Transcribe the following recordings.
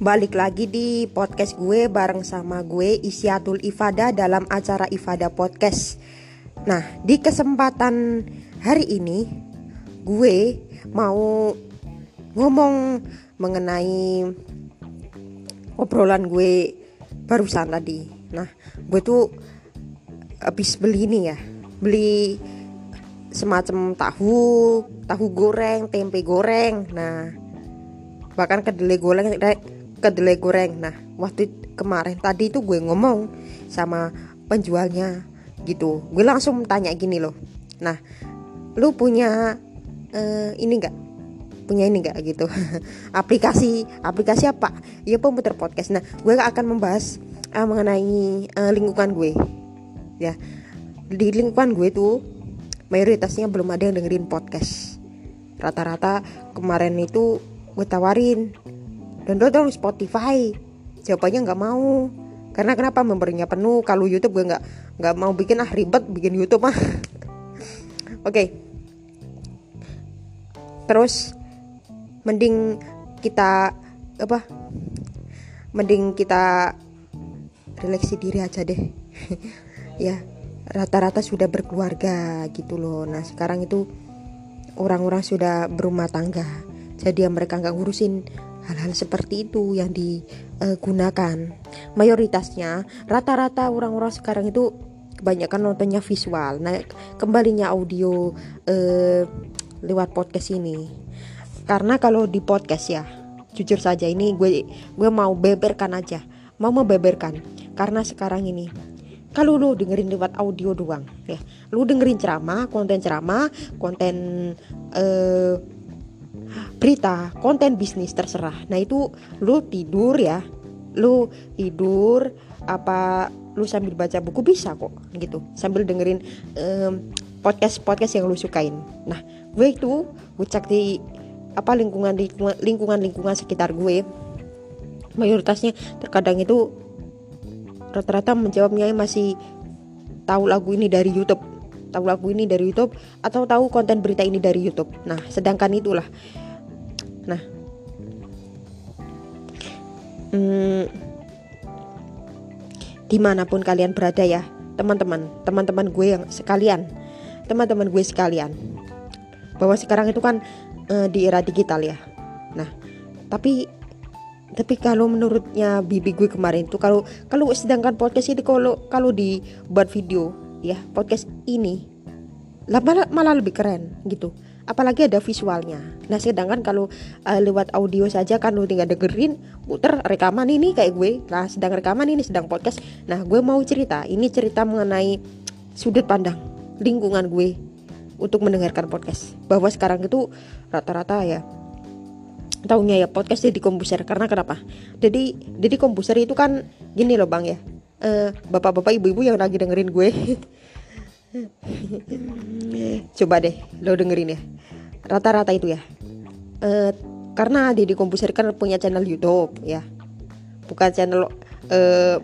Balik lagi di podcast gue bareng sama gue Isyatul Ifada dalam acara Ifada Podcast. Nah, di kesempatan hari ini gue mau ngomong mengenai obrolan gue barusan tadi. Nah, gue tuh habis beli ini ya, beli semacam tahu, tahu goreng, tempe goreng. Nah, bahkan kedelai goreng kedelai goreng nah waktu kemarin tadi itu gue ngomong sama penjualnya gitu. Gue langsung tanya gini loh. Nah lu punya uh, ini enggak punya ini enggak gitu. Aplikasi aplikasi apa? Ya pemutar podcast. Nah gue akan membahas uh, mengenai uh, lingkungan gue. Ya di lingkungan gue tuh mayoritasnya belum ada yang dengerin podcast. Rata-rata kemarin itu gue tawarin download dong Spotify. Jawabannya nggak mau. Karena kenapa? Membernya penuh. Kalau YouTube gue nggak nggak mau bikin ah ribet bikin YouTube ah. Oke. Okay. terus mending kita apa? Mending kita relaksi diri aja deh. Ya rata-rata sudah berkeluarga gitu loh. Nah sekarang itu orang-orang sudah berumah tangga. Jadi mereka nggak ngurusin hal-hal seperti itu yang digunakan mayoritasnya rata-rata orang-orang sekarang itu kebanyakan nontonnya visual. Nah kembalinya audio eh, lewat podcast ini. Karena kalau di podcast ya jujur saja ini gue gue mau beberkan aja. Mau membeberkan. Karena sekarang ini kalau lu dengerin lewat audio doang ya. Lu dengerin ceramah konten ceramah konten eh, berita konten bisnis terserah. Nah itu lu tidur ya. Lu tidur apa lu sambil baca buku bisa kok gitu. Sambil dengerin um, podcast podcast yang lu sukain. Nah gue itu gue cek di apa lingkungan lingkungan lingkungan sekitar gue mayoritasnya terkadang itu rata-rata menjawabnya masih tahu lagu ini dari YouTube tahu lagu ini dari YouTube atau tahu konten berita ini dari YouTube. Nah sedangkan itulah. Nah, hmm, di mana pun kalian berada ya, teman-teman, teman-teman gue yang sekalian, teman-teman gue sekalian, bahwa sekarang itu kan e, di era digital ya. Nah, tapi tapi kalau menurutnya bibi gue kemarin tuh kalau kalau sedangkan podcast ini kalau kalau dibuat video ya podcast ini malah malah lebih keren gitu apalagi ada visualnya. Nah, sedangkan kalau uh, lewat audio saja kan lu tinggal dengerin, puter rekaman ini kayak gue. Nah, sedang rekaman ini sedang podcast. Nah, gue mau cerita. Ini cerita mengenai sudut pandang lingkungan gue untuk mendengarkan podcast. Bahwa sekarang itu rata-rata ya tahunya ya podcast jadi komputer karena kenapa? Jadi jadi komputer itu kan gini loh bang ya, uh, bapak-bapak ibu-ibu yang lagi dengerin gue. Coba deh lo dengerin ya. Rata-rata itu ya. Uh, Karena Deddy Komposer kan punya channel Youtube ya. Bukan channel uh,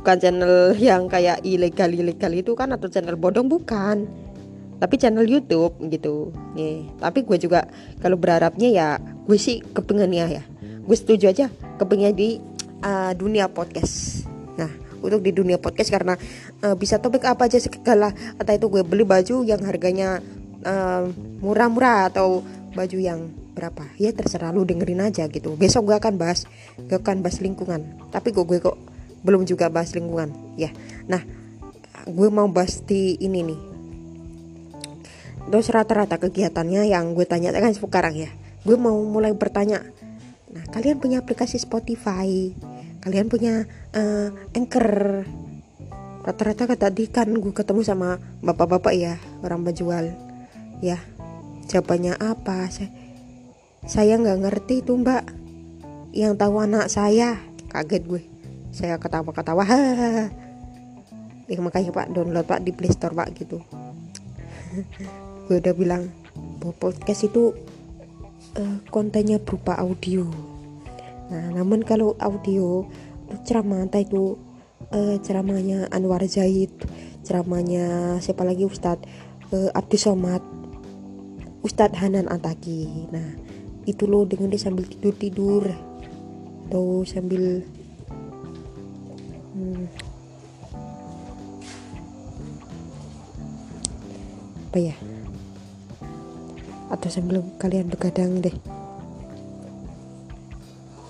Bukan channel yang kayak ilegal-ilegal itu kan Atau channel bodong bukan. Tapi channel Youtube gitu. Nih, Tapi gue juga kalau berharapnya ya Gue sih kepengennya ya Gue setuju aja kepengen di uh, dunia podcast. Nah, untuk di dunia podcast karena uh, bisa topik apa aja segala atau itu gue beli baju yang harganya murah murah-murah atau baju yang berapa. Ya terserah lu dengerin aja gitu. Besok gue akan bahas gue akan bahas lingkungan. Tapi kok gue kok belum juga bahas lingkungan. Ya nah gue mau bahas di ini nih. Terus rata-rata kegiatannya yang gue tanya kan sekarang ya. Gue mau mulai bertanya nah kalian punya aplikasi Spotify kalian punya uh, anchor. Rata-rata tadi kan gue ketemu sama bapak-bapak ya orang penjual. Ya jawabannya apa? Saya saya nggak ngerti itu mbak. Yang tahu anak saya kaget gue. Saya ketawa-ketawa ya makanya pak download pak di playstore pak gitu. Gue udah bilang podcast itu uh, kontennya berupa audio. Nah, namun kalau audio ceramah entah itu uh, ceramahnya Anwar Zaid, ceramahnya siapa lagi Ustadz uh, Abdus Somad Ustadz Hanan Antaki. Nah itu lo dengan dia sambil tidur tidur atau sambil hmm, apa ya atau sambil kalian begadang deh.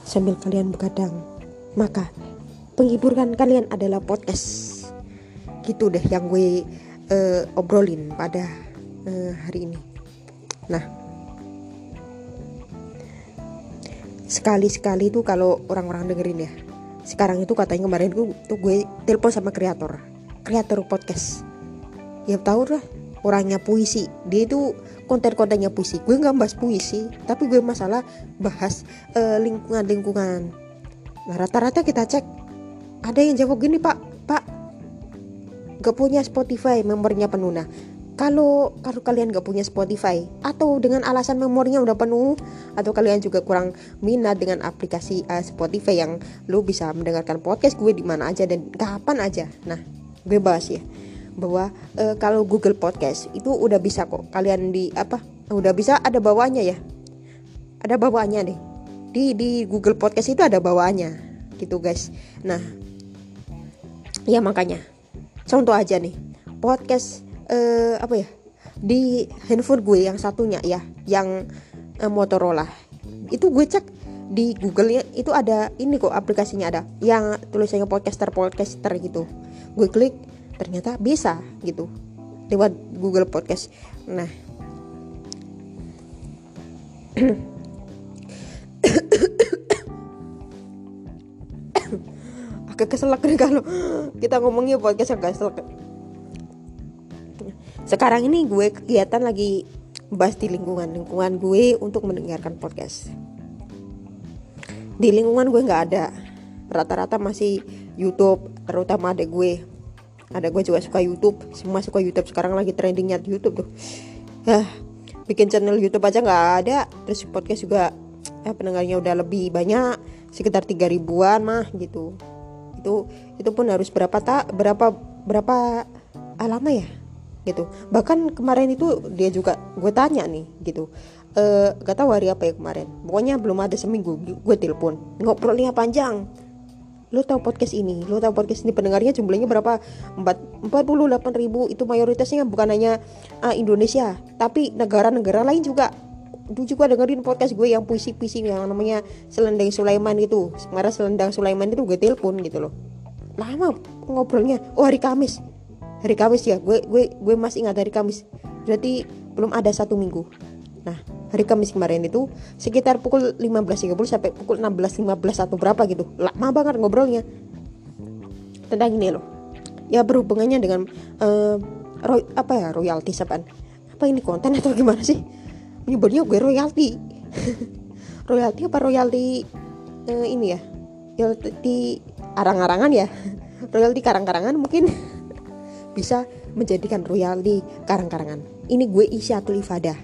Sambil kalian begadang. Maka penghiburan kalian adalah podcast. Gitu deh yang gue uh, obrolin pada uh, hari ini. Nah. Sekali-sekali tuh kalau orang-orang dengerin ya. Sekarang itu katanya kemarin tuh, tuh gue telepon sama kreator. Kreator podcast. Ya tahu lah orangnya puisi. Dia itu konten-kontennya puisi. Gue nggak bahas puisi tapi gue masalah bahas uh, lingkungan lingkungan nah rata-rata kita cek ada yang jawab gini pak pak gak punya Spotify membernya penuh. Nah kalau kalau kalian gak punya Spotify atau dengan alasan memorinya udah penuh atau kalian juga kurang minat dengan aplikasi uh, Spotify yang lo bisa mendengarkan podcast gue di mana aja dan kapan aja. Nah gue bahas ya bahwa uh, kalau Google Podcast itu udah bisa kok kalian di apa udah bisa ada bawaannya ya. Ada bawaannya deh. Di di Google Podcast itu ada bawaannya gitu guys. Nah ya makanya contoh aja nih podcast uh, apa ya di handphone gue yang satunya ya yang uh, Motorola. Itu gue cek di Google itu ada ini kok aplikasinya ada yang tulisannya podcaster podcaster gitu. Gue klik ternyata bisa gitu. Lewat Google Podcast. Nah. Agak keselak nih kalau kita ngomongnya podcast agak keselak. Sekarang ini gue kegiatan lagi bahas di lingkungan lingkungan gue untuk mendengarkan podcast. Di lingkungan gue nggak ada. Rata-rata masih YouTube terutama ada gue ada gue juga suka YouTube. Semua suka YouTube. Sekarang lagi trendingnya di YouTube tuh. Ya bikin channel YouTube aja nggak ada. Terus podcast juga ya pendengarnya udah lebih banyak. Sekitar tiga ribuan mah gitu. Itu itu pun harus berapa tak berapa berapa lama ya? Gitu. Bahkan kemarin itu dia juga gue tanya nih gitu. E, gak tahu hari apa ya kemarin. Pokoknya belum ada seminggu gue telepon. Ngobrolnya panjang lo tahu podcast ini? Lo tahu podcast ini? Pendengarnya jumlahnya berapa? Empat empat puluh delapan ribu. Itu mayoritasnya bukan hanya uh, Indonesia tapi negara-negara lain juga. Itu juga dengerin podcast gue yang puisi-puisi yang namanya Selendang Sulaiman itu. Sebenarnya Selendang Sulaiman itu gue telepon gitu loh. Lama ngobrolnya. Oh hari Kamis. Hari Kamis ya. Gue gue gue masih ingat hari Kamis. Berarti belum ada satu minggu. Nah hari Kamis kemarin itu sekitar pukul 15.30 sampai pukul 16.15 atau berapa gitu. Lama banget ngobrolnya. Tentang ini loh. Ya berhubungannya dengan uh, roy, apa ya royalti apaan apa ini konten atau gimana sih? Menyebutnya gue royalti. Royalti apa royalti uh, ini ya? Royalti arang-arangan ya? Royalti karang-karangan mungkin bisa menjadikan royalti karang-karangan. Ini gue Isyatul Ifadah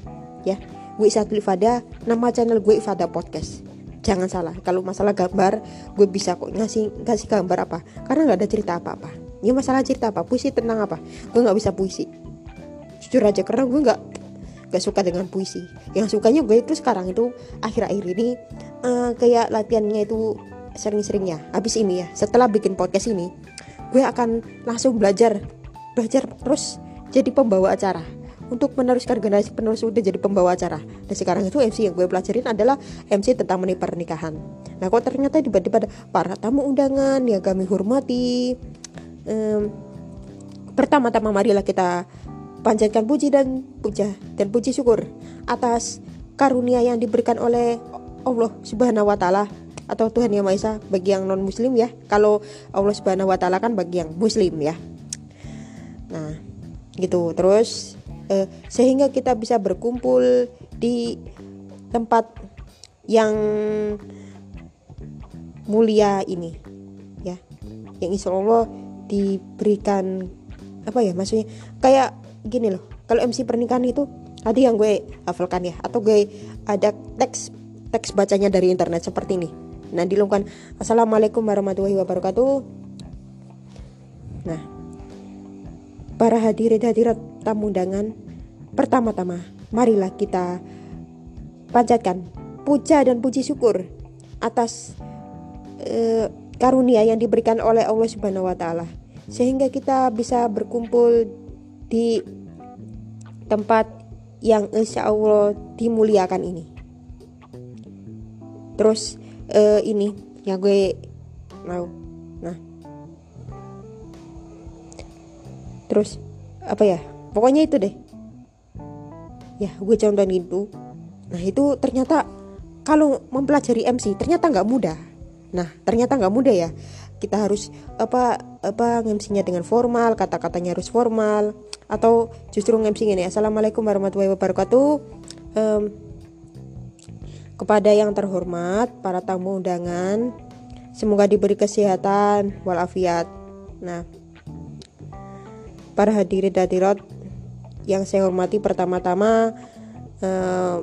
ya. Gue Isyatul Ifadah, nama channel gue Ifadah Podcast. Jangan salah, kalau masalah gambar gue bisa kok ngasih kasih gambar apa karena nggak ada cerita apa-apa. Ya masalah cerita apa, puisi tentang apa? Gue nggak bisa puisi. Jujur aja karena gue nggak gak suka dengan puisi. Yang sukanya gue itu sekarang itu akhir-akhir ini uh, kayak latihannya itu sering-seringnya. Habis ini ya, setelah bikin podcast ini, gue akan langsung belajar belajar terus jadi pembawa acara untuk meneruskan generasi penerus udah jadi pembawa acara. Dan sekarang itu MC yang gue pelajarin adalah MC tentang menit pernikahan. Nah kok ternyata tiba-tiba para tamu undangan yang kami hormati. Um, pertama-tama marilah kita panjatkan puji dan puja dan puji syukur atas karunia yang diberikan oleh Allah Subhanahu wa taala atau Tuhan Yang Maha Esa bagi yang non muslim ya. Kalau Allah Subhanahu wa taala kan bagi yang muslim ya. Nah gitu. Terus eh, sehingga kita bisa berkumpul di tempat yang mulia ini ya. Yang insya Allah diberikan apa ya maksudnya? Kayak gini loh kalau MC pernikahan itu tadi yang gue hafalkan ya atau gue ada teks teks bacanya dari internet seperti ini. Nah dilungkan assalamualaikum warahmatullahi wabarakatuh. Nah para hadirin hadirat tamu undangan, pertama-tama marilah kita panjatkan puja dan puji syukur atas uh, karunia yang diberikan oleh Allah Subhanahu wa taala sehingga kita bisa berkumpul di tempat yang insya Allah dimuliakan ini. Terus uh, ini yang gue mau, nah, terus apa ya? Pokoknya itu deh. Ya, gue contohin gitu. Nah itu ternyata kalau mempelajari MC ternyata nggak mudah. Nah ternyata nggak mudah ya. Kita harus apa apa MC-nya dengan formal, kata-katanya harus formal, atau justru nge-MC ini Assalamualaikum warahmatullahi wabarakatuh um, kepada yang terhormat para tamu undangan semoga diberi kesehatan walafiat nah para hadirin hadirat yang saya hormati pertama-tama uh,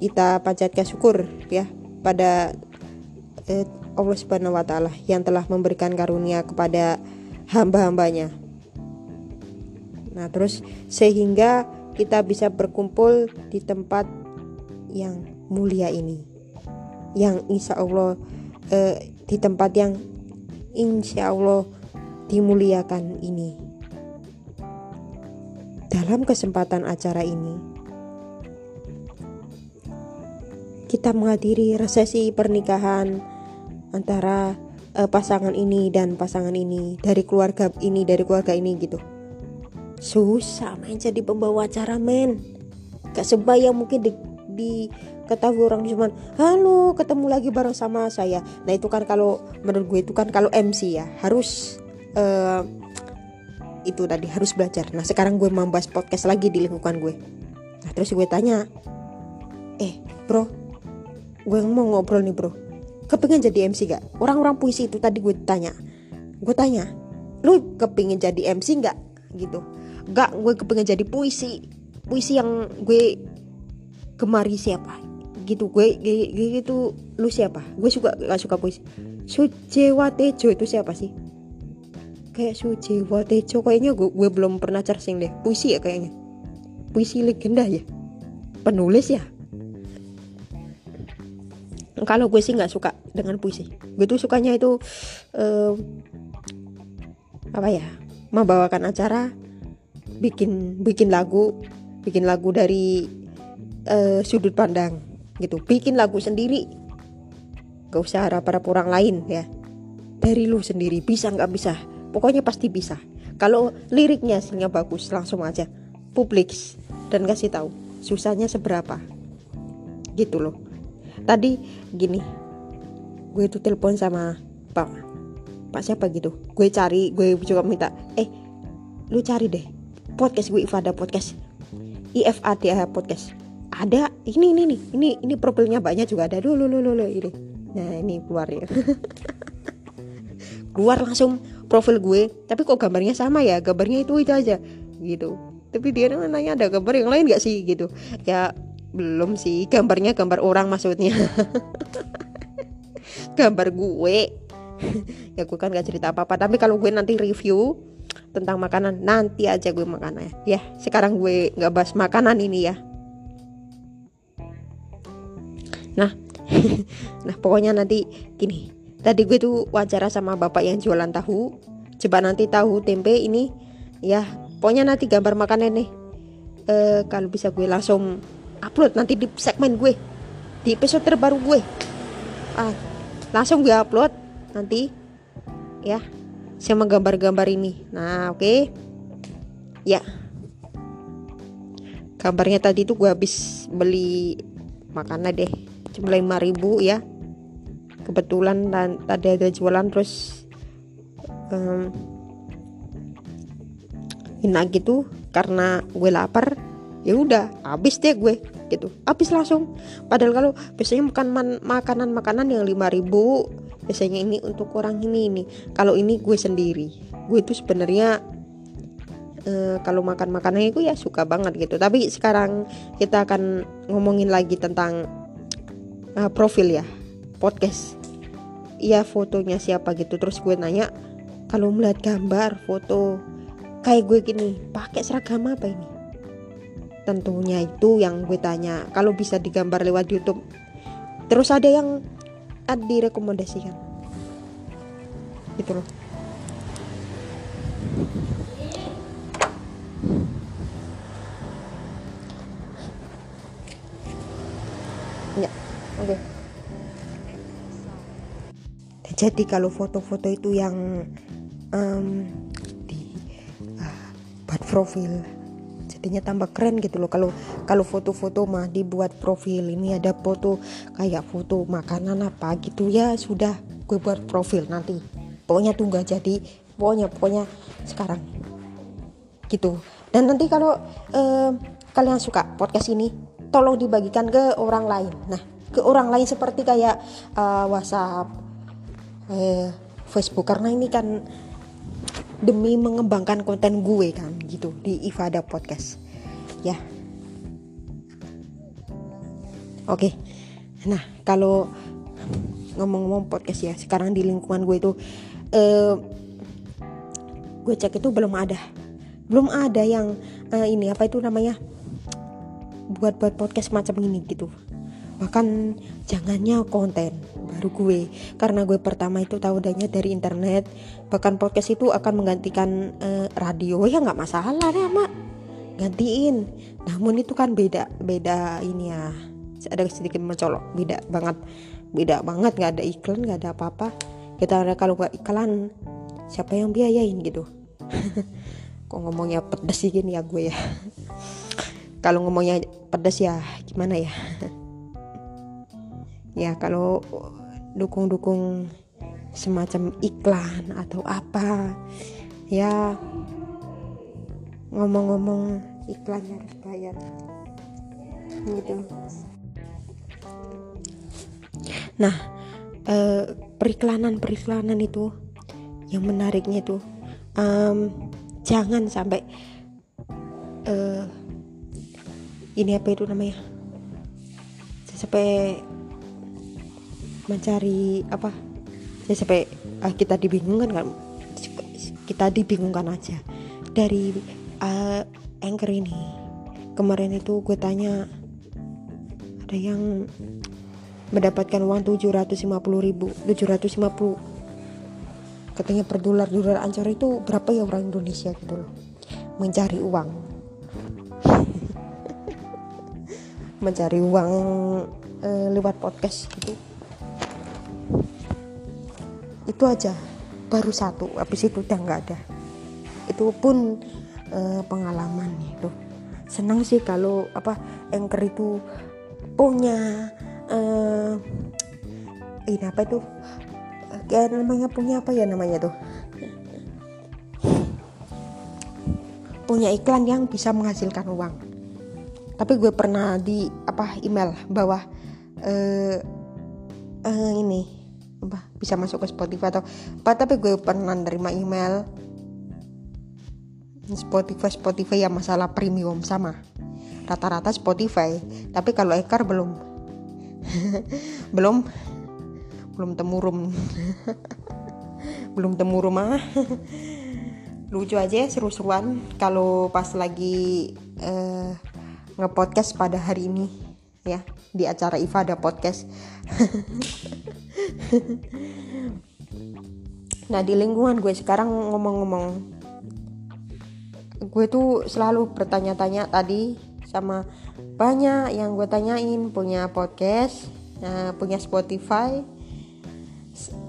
kita panjatkan syukur ya pada uh, Allah Subhanahu wa taala yang telah memberikan karunia kepada hamba-hambanya Nah, terus sehingga kita bisa berkumpul di tempat yang mulia ini. Yang insya Allah eh, di tempat yang insya Allah dimuliakan ini. Dalam kesempatan acara ini, kita menghadiri resesi pernikahan antara eh, pasangan ini dan pasangan ini dari keluarga ini dari keluarga ini gitu. Susah main jadi pembawa acara men. Gak sebaya mungkin di, di ketahui orang cuman halo ketemu lagi bareng sama saya. Nah itu kan kalau menurut gue itu kan kalau MC ya harus uh, itu tadi harus belajar. Nah sekarang gue membahas podcast lagi di lingkungan gue. Nah terus gue tanya eh bro gue mau ngobrol nih bro. Kepingin jadi MC gak orang-orang puisi itu tadi gue tanya. Gue tanya lu kepingin jadi MC gak gitu. Gak gue kepengen jadi puisi. Puisi yang gue gemari siapa? Gitu gue, gue gitu lu siapa? Gue suka gak suka puisi. Sujewa Tejo itu siapa sih kayak Sujewa Tejo kayaknya gue, gue belum pernah searching deh. Puisi ya kayaknya. Puisi legenda ya. Penulis ya. Kalau gue sih nggak suka dengan puisi. Gue tuh sukanya itu uh, apa ya membawakan acara bikin bikin lagu bikin lagu dari uh, sudut pandang gitu. Bikin lagu sendiri. Gak usah harap harap orang lain ya. Dari lu sendiri bisa nggak bisa pokoknya pasti bisa. Kalau liriknya hasilnya bagus langsung aja. Publik dan kasih tahu susahnya seberapa. Gitu loh. Tadi gini gue itu telepon sama pak pak siapa gitu. Gue cari gue juga minta eh lu cari deh. Podcast gue Ifada podcast. IFADA podcast. Ada ini ini nih ini ini profilnya banyak juga ada. Dulu dulu dulu ini. Nah ini keluar ya. Keluar langsung profil gue tapi kok gambarnya sama ya? Gambarnya itu itu aja gitu. Tapi dia nanya ada gambar yang lain gak sih? Gitu. Ya belum sih. Gambarnya gambar orang maksudnya. Gambar gue. Ya gue kan gak cerita apa apa tapi kalau gue nanti review tentang makanan nanti aja gue makannya ya sekarang gue nggak bahas makanan ini ya. Nah nah pokoknya nanti gini tadi gue tuh wawancara sama bapak yang jualan tahu. Coba nanti tahu tempe ini. Ya pokoknya nanti gambar makanan nih. E, kalau bisa gue langsung upload nanti di segmen gue. Di episode terbaru gue. Ah, langsung gue upload nanti. Ya sama gambar-gambar ini. Nah oke. Okay. ya. Gambarnya tadi tuh gue habis beli makanan deh. Cuma lima ribu ya kebetulan dan tadi ada jualan terus um, enak gitu. Karena gue lapar ya udah habis deh gue gitu. Habis langsung. Padahal kalau biasanya makan makanan makanan yang lima ribu biasanya ini untuk orang ini ini. Kalau ini gue sendiri gue itu sebenarnya uh, kalau makan makanan itu ya suka banget gitu. Tapi sekarang kita akan ngomongin lagi tentang uh, profil ya podcast ya fotonya siapa? gitu. Terus gue nanya kalau melihat gambar foto kayak gue gini pakai seragam apa ini? Tentunya itu yang gue tanya. Kalau bisa digambar lewat YouTube. Terus ada yang direkomendasikan. Gitu loh ya oke okay. Jadi kalau foto-foto itu yang um, di uh, buat profil jadinya tambah keren gitu loh. Kalau kalau foto-foto mah dibuat profil ini ada foto kayak foto makanan apa gitu ya sudah gue buat profil nanti. Pokoknya tunggu jadi pokoknya pokoknya sekarang. Gitu. Dan nanti kalau uh, kalian suka podcast ini tolong dibagikan ke orang lain. Nah ke orang lain seperti kayak uh, WhatsApp eh, Facebook. Karena ini kan demi mengembangkan konten gue kan gitu di Ifada Podcast. Ya. Oke. Nah kalau ngomong-ngomong podcast ya sekarang di lingkungan gue itu uh, gue cek itu belum ada. Belum ada yang uh, ini apa itu namanya buat buat podcast macam ini gitu bahkan jangannya konten baru gue. Karena gue pertama itu tahu adanya dari internet. Bahkan podcast itu akan menggantikan uh, radio. Ya nggak masalah deh mak. Gantiin. Namun itu kan beda beda ini ya. Ada sedikit mencolok. Beda banget beda banget. Nggak ada iklan nggak ada apa-apa. Kita ada kalau nggak iklan siapa yang biayain gitu? Kok ngomongnya pedes sih gini ya gue ya? Kalau ngomongnya pedes ya gimana ya ya kalau dukung-dukung semacam iklan atau apa ya ngomong-ngomong iklannya harus bayar gitu. Nah eh, periklanan periklanan itu yang menariknya itu um, jangan sampai uh, ini apa itu namanya? Sampai mencari apa ya sampai uh, kita dibingungkan kan? Kita dibingungkan aja. Dari uh, anchor ini kemarin itu gue tanya ada yang mendapatkan uang 750 ribu 750 katanya per dolar dolar ancor itu berapa ya orang Indonesia gitu loh? Mencari uang. Mencari uang uh, lewat podcast gitu itu aja. Baru satu habis itu udah nggak ada. Itu pun uh, pengalaman itu. Senang sih kalau apa anchor itu punya uh, ini apa itu? Kayak namanya punya apa ya namanya tuh punya iklan yang bisa menghasilkan uang. Tapi gue pernah di apa email bahwa uh, uh, ini apa bisa masuk ke Spotify atau apa tapi gue pernah nerima email. Spotify Spotify yang masalah premium sama. Rata-rata Spotify tapi kalau Ekar belum. Belum. Belum temurum belum temu rumah lucu aja seru-seruan. Kalau pas lagi uh, ngepodcast pada hari ini ya di acara Iva ada podcast. Nah di lingkungan gue sekarang ngomong-ngomong gue tuh selalu bertanya-tanya tadi sama banyak yang gue tanyain. Punya podcast uh, punya Spotify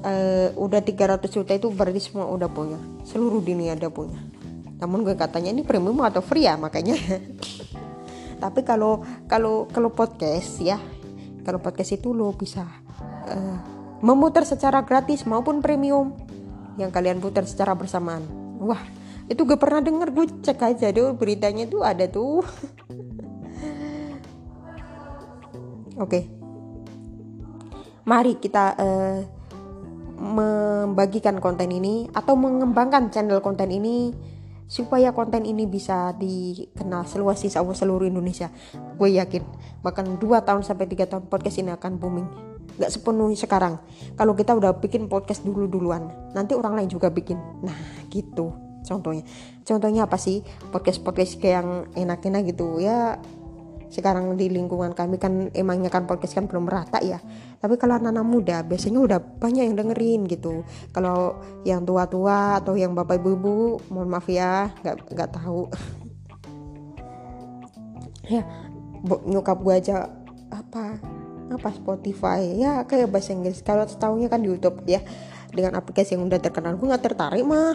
uh, udah 300 juta itu berarti semua udah punya. Seluruh dunia ada punya. Namun gue katanya ini premium atau free ya makanya tapi kalau kalau kalau podcast ya kalau podcast itu lo bisa uh, memutar secara gratis maupun premium yang kalian putar secara bersamaan. Wah, itu gue pernah denger gue cek aja deh beritanya tuh ada tuh. Oke. Okay. Mari kita uh, membagikan konten ini atau mengembangkan channel konten ini supaya konten ini bisa dikenal seluas sisa seluruh Indonesia. Gue yakin bahkan 2 tahun sampai 3 tahun podcast ini akan booming. Nggak sepenuhnya sekarang. Kalau kita udah bikin podcast dulu duluan nanti orang lain juga bikin. Nah gitu contohnya. Contohnya apa sih? Podcast podcast kayak yang enak-enak gitu. Ya sekarang di lingkungan kami kan emangnya kan podcast kan belum merata ya. Tapi kalau anak-anak muda biasanya udah banyak yang dengerin gitu. Kalau yang tua-tua atau yang bapak ibu-ibu mohon maaf ya nggak nggak tahu. Ya nyokap gue aja apa apa Spotify. Ya kayak bahasa Inggris. Kalau setahunya kan di YouTube ya. Dengan aplikasi yang udah terkenal gue nggak tertarik mah.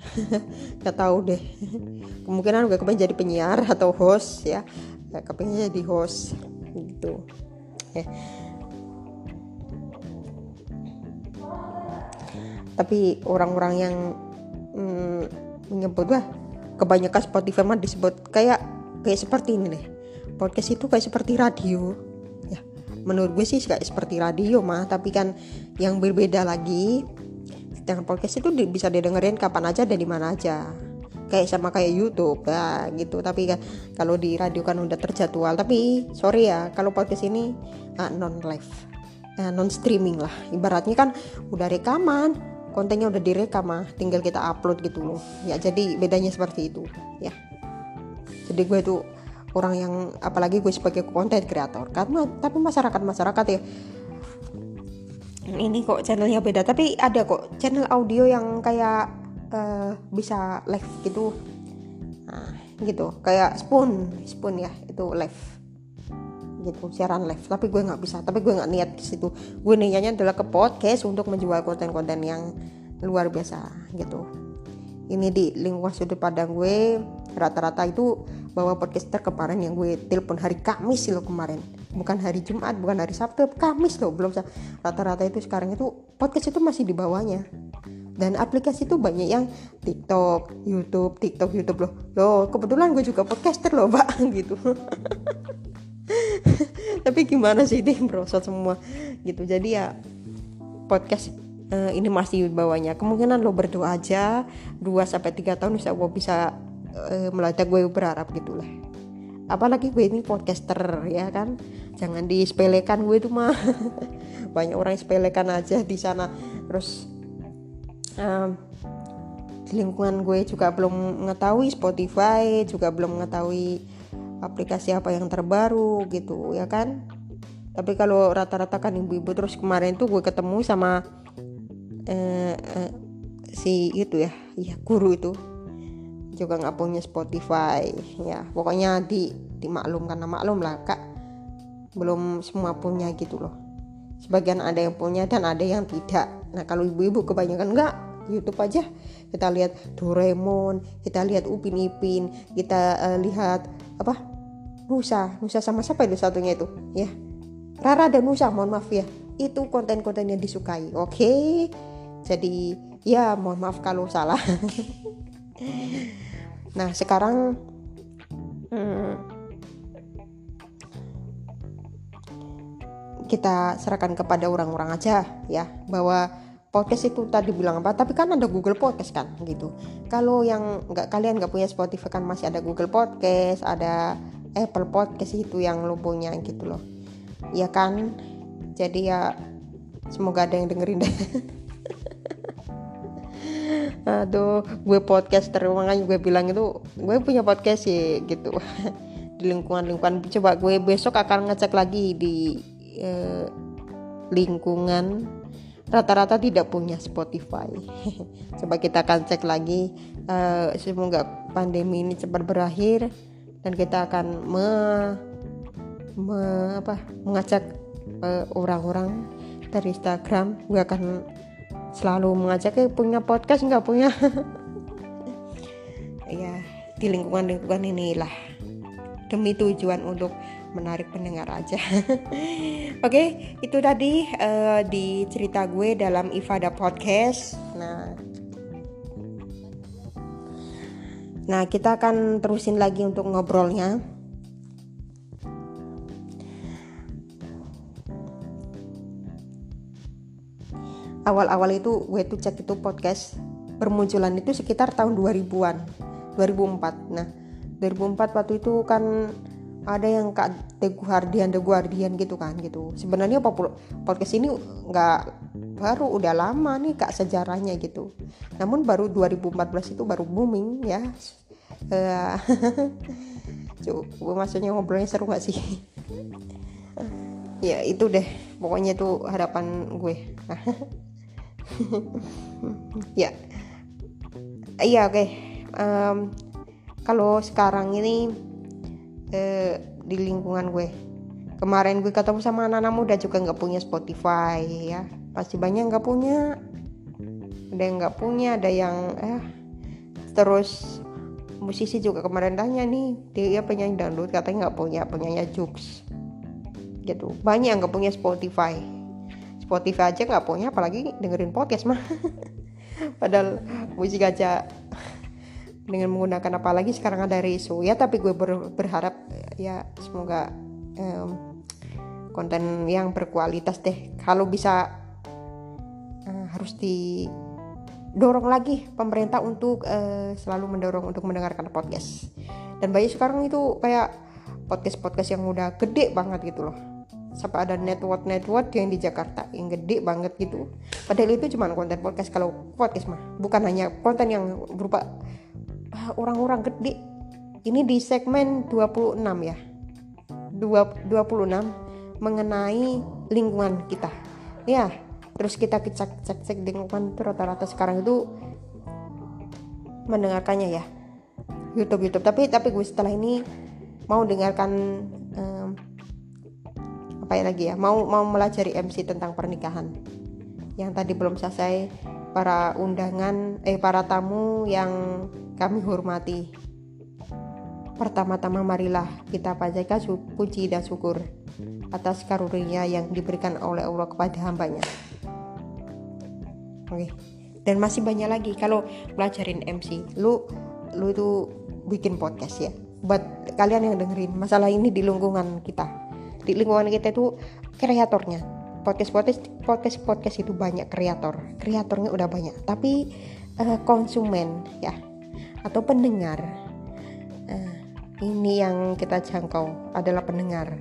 Nggak tahu deh. Kemungkinan gue kepengen jadi penyiar atau host ya nggak kepengen jadi host gitu. Ya tapi orang-orang yang hmm, menyebut kebanyakan Spotify mah disebut kayak kayak seperti ini deh podcast itu kayak seperti radio. Ya menurut gue sih kayak seperti radio mah tapi kan yang berbeda lagi sedangkan podcast itu bisa didengerin kapan aja dan di mana aja kayak sama kayak YouTube ya gitu. Tapi kan kalau di radio kan udah terjadwal. Tapi sorry ya kalau podcast ini uh, non live uh, non streaming lah. Ibaratnya kan udah rekaman kontennya udah direkam mah tinggal kita upload gitu loh. Ya jadi bedanya seperti itu ya. Jadi gue tuh orang yang apalagi gue sebagai konten kreator karena tapi masyarakat masyarakat ya ini kok channelnya beda. Tapi ada kok channel audio yang kayak uh, bisa live gitu. Nah, gitu. Kayak spoon spoon ya itu live. Gitu siaran live. Tapi gue nggak bisa tapi gue nggak niat ke situ. Gue niatnya adalah ke podcast untuk menjual konten-konten yang luar biasa gitu. Ini di lingkungan sudut padang gue rata-rata itu bawa podcaster kemarin yang gue telepon hari Kamis loh kemarin bukan hari Jumat bukan hari Sabtu Kamis loh belum rata-rata itu sekarang itu podcast itu masih di bawahnya dan aplikasi itu banyak yang TikTok, YouTube, TikTok, YouTube loh. Loh, kebetulan gue juga podcaster loh, Pak, gitu. Tapi gimana sih ini merosot semua gitu. Jadi ya podcast uh, ini masih bawahnya. Kemungkinan lo berdoa aja 2 sampai 3 tahun bisa gue bisa uh, gue berharap gitulah. Apalagi gue ini podcaster ya kan. Jangan disepelekan gue itu mah. Banyak orang sepelekan aja di sana. Terus um, di lingkungan gue juga belum mengetahui Spotify juga belum mengetahui aplikasi apa yang terbaru gitu ya kan tapi kalau rata-rata kan ibu-ibu terus kemarin tuh gue ketemu sama eh, eh, si itu ya ya guru itu juga nggak punya Spotify. Ya pokoknya di dimaklum karena maklum lah kak. Belum semua punya gitu loh. Sebagian ada yang punya dan ada yang tidak. Nah kalau ibu-ibu kebanyakan enggak YouTube aja. Kita lihat Doraemon kita lihat Upin Ipin kita uh, lihat apa Nusa. Nusa sama siapa itu satunya itu? Ya Rara dan Nusa mohon maaf ya. Itu konten-konten yang disukai oke? Okay? jadi ya mohon maaf kalau salah nah sekarang hmm, kita serahkan kepada orang-orang aja ya bahwa podcast itu tadi bilang apa tapi kan ada Google Podcast kan gitu. Kalau yang nggak kalian nggak punya Spotify kan masih ada Google Podcast ada Apple Podcast itu yang lo punya gitu loh. Ya kan? Jadi ya semoga ada yang dengerin deh aduh gue podcaster makanya gue bilang itu gue punya podcast sih gitu di lingkungan lingkungan coba gue besok akan ngecek lagi di eh, lingkungan rata-rata tidak punya Spotify. Coba kita akan cek lagi. Uh, semoga pandemi ini cepat berakhir dan kita akan me, me apa mengajak uh, orang-orang dari Instagram. Gue akan selalu mengajak eh, punya podcast nggak punya. ya di lingkungan-lingkungan inilah demi tujuan untuk menarik pendengar aja. Oke, okay, itu tadi uh, di cerita gue dalam Ifada Podcast. Nah, nah kita akan terusin lagi untuk ngobrolnya. Awal-awal itu gue tuh cek itu podcast bermunculan itu sekitar tahun 2000-an, 2004. Nah, 2004 waktu itu kan ada yang kak The Guardian The Guardian gitu kan gitu. Sebenarnya podcast ini nggak baru udah lama nih kak sejarahnya gitu. Namun baru 2014 itu baru booming ya. Coba maksudnya ngobrolnya seru gak sih? Ya itu deh. Pokoknya itu harapan gue ya. Iya oke. Okay. um, kalau sekarang ini uh, di lingkungan gue kemarin gue ketemu sama anak-anak muda juga nggak punya Spotify ya. Pasti banyak nggak punya. Ada yang nggak punya ada yang eh terus musisi juga kemarin tanya nih dia penyanyi dangdut katanya nggak punya penyanyi Jux gitu. Banyak yang nggak punya Spotify Spotify aja nggak punya apalagi dengerin podcast mah. Padahal musik aja dengan menggunakan apalagi sekarang ada Reso ya tapi gue ber, berharap ya semoga um, konten yang berkualitas deh kalau bisa uh, harus didorong lagi pemerintah untuk uh, selalu mendorong untuk mendengarkan podcast. Dan banyak sekarang itu kayak podcast podcast yang udah gede banget gitu loh sampai ada network network yang di Jakarta yang gede banget gitu. Padahal itu cuma konten podcast. Kalau podcast mah bukan hanya konten yang berupa ah, orang-orang gede. Ini di segmen 26 ya. 26 mengenai lingkungan kita. Ya terus kita cek cek cek lingkungan itu rata-rata sekarang itu mendengarkannya ya. YouTube YouTube. Tapi tapi gue setelah ini mau dengarkan apa lagi ya. Mau mau melajari MC tentang pernikahan. Yang tadi belum selesai para undangan eh para tamu yang kami hormati. Pertama-tama marilah kita panjatkan puji dan syukur atas karunia yang diberikan oleh Allah kepada hambanya. Oke. Dan masih banyak lagi kalau belajarin MC lu lu itu bikin podcast ya. Buat kalian yang dengerin masalah ini di lingkungan kita di lingkungan kita itu kreatornya. Podcast podcast podcast podcast itu banyak kreator. Kreatornya udah banyak. Tapi uh, konsumen ya. Atau pendengar. Uh, ini yang kita jangkau adalah pendengar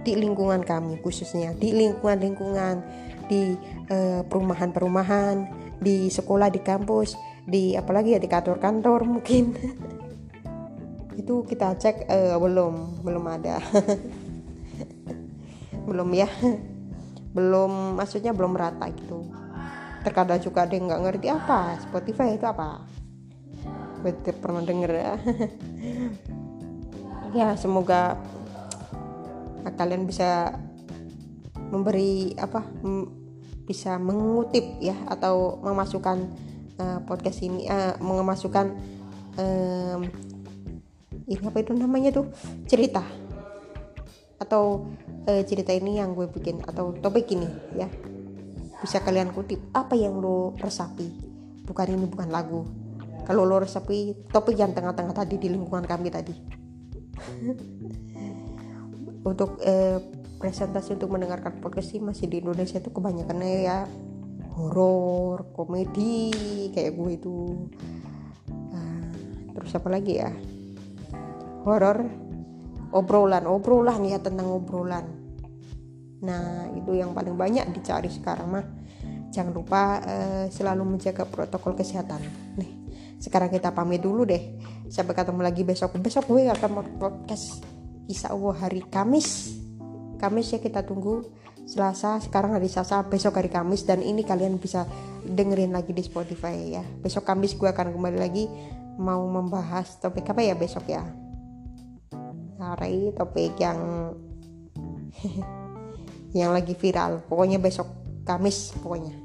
di lingkungan kami khususnya di lingkungan-lingkungan di uh, perumahan-perumahan di sekolah di kampus di apalagi ya di kantor-kantor mungkin. Itu kita cek uh, belum belum ada belum ya. Belum maksudnya belum rata gitu. Terkadang juga ada yang nggak ngerti apa Spotify itu apa? Betul pernah denger ya. Ya semoga kalian bisa memberi apa bisa mengutip ya atau memasukkan uh, podcast ini uh, memasukkan um, ini apa itu namanya tuh? Cerita. Atau uh, cerita ini yang gue bikin atau topik ini ya. Bisa kalian kutip apa yang lo resapi? Bukan ini bukan lagu. Kalau lo resapi topik yang tengah-tengah tadi di lingkungan kami tadi. Untuk uh, presentasi untuk mendengarkan podcast sih masih di Indonesia itu kebanyakan ya horor komedi kayak gue itu. Uh, terus apa lagi ya? Horor obrolan obrolan ya tentang obrolan. Nah itu yang paling banyak dicari sekarang mah. Jangan lupa uh, selalu menjaga protokol kesehatan. Nih sekarang kita pamit dulu deh. Sampai ketemu lagi besok. Besok gue akan podcast Insya Allah hari Kamis. Kamis ya kita tunggu. Selasa sekarang hari Selasa besok hari Kamis. Dan ini kalian bisa dengerin lagi di Spotify ya. Besok Kamis gue akan kembali lagi mau membahas topik apa ya besok ya hari topik yang yang lagi viral. Pokoknya besok Kamis pokoknya.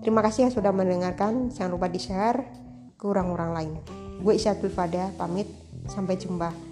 Terima kasih yang sudah mendengarkan. Jangan lupa di share ke orang-orang lain. Gue Isyatul Fada pamit. Sampai jumpa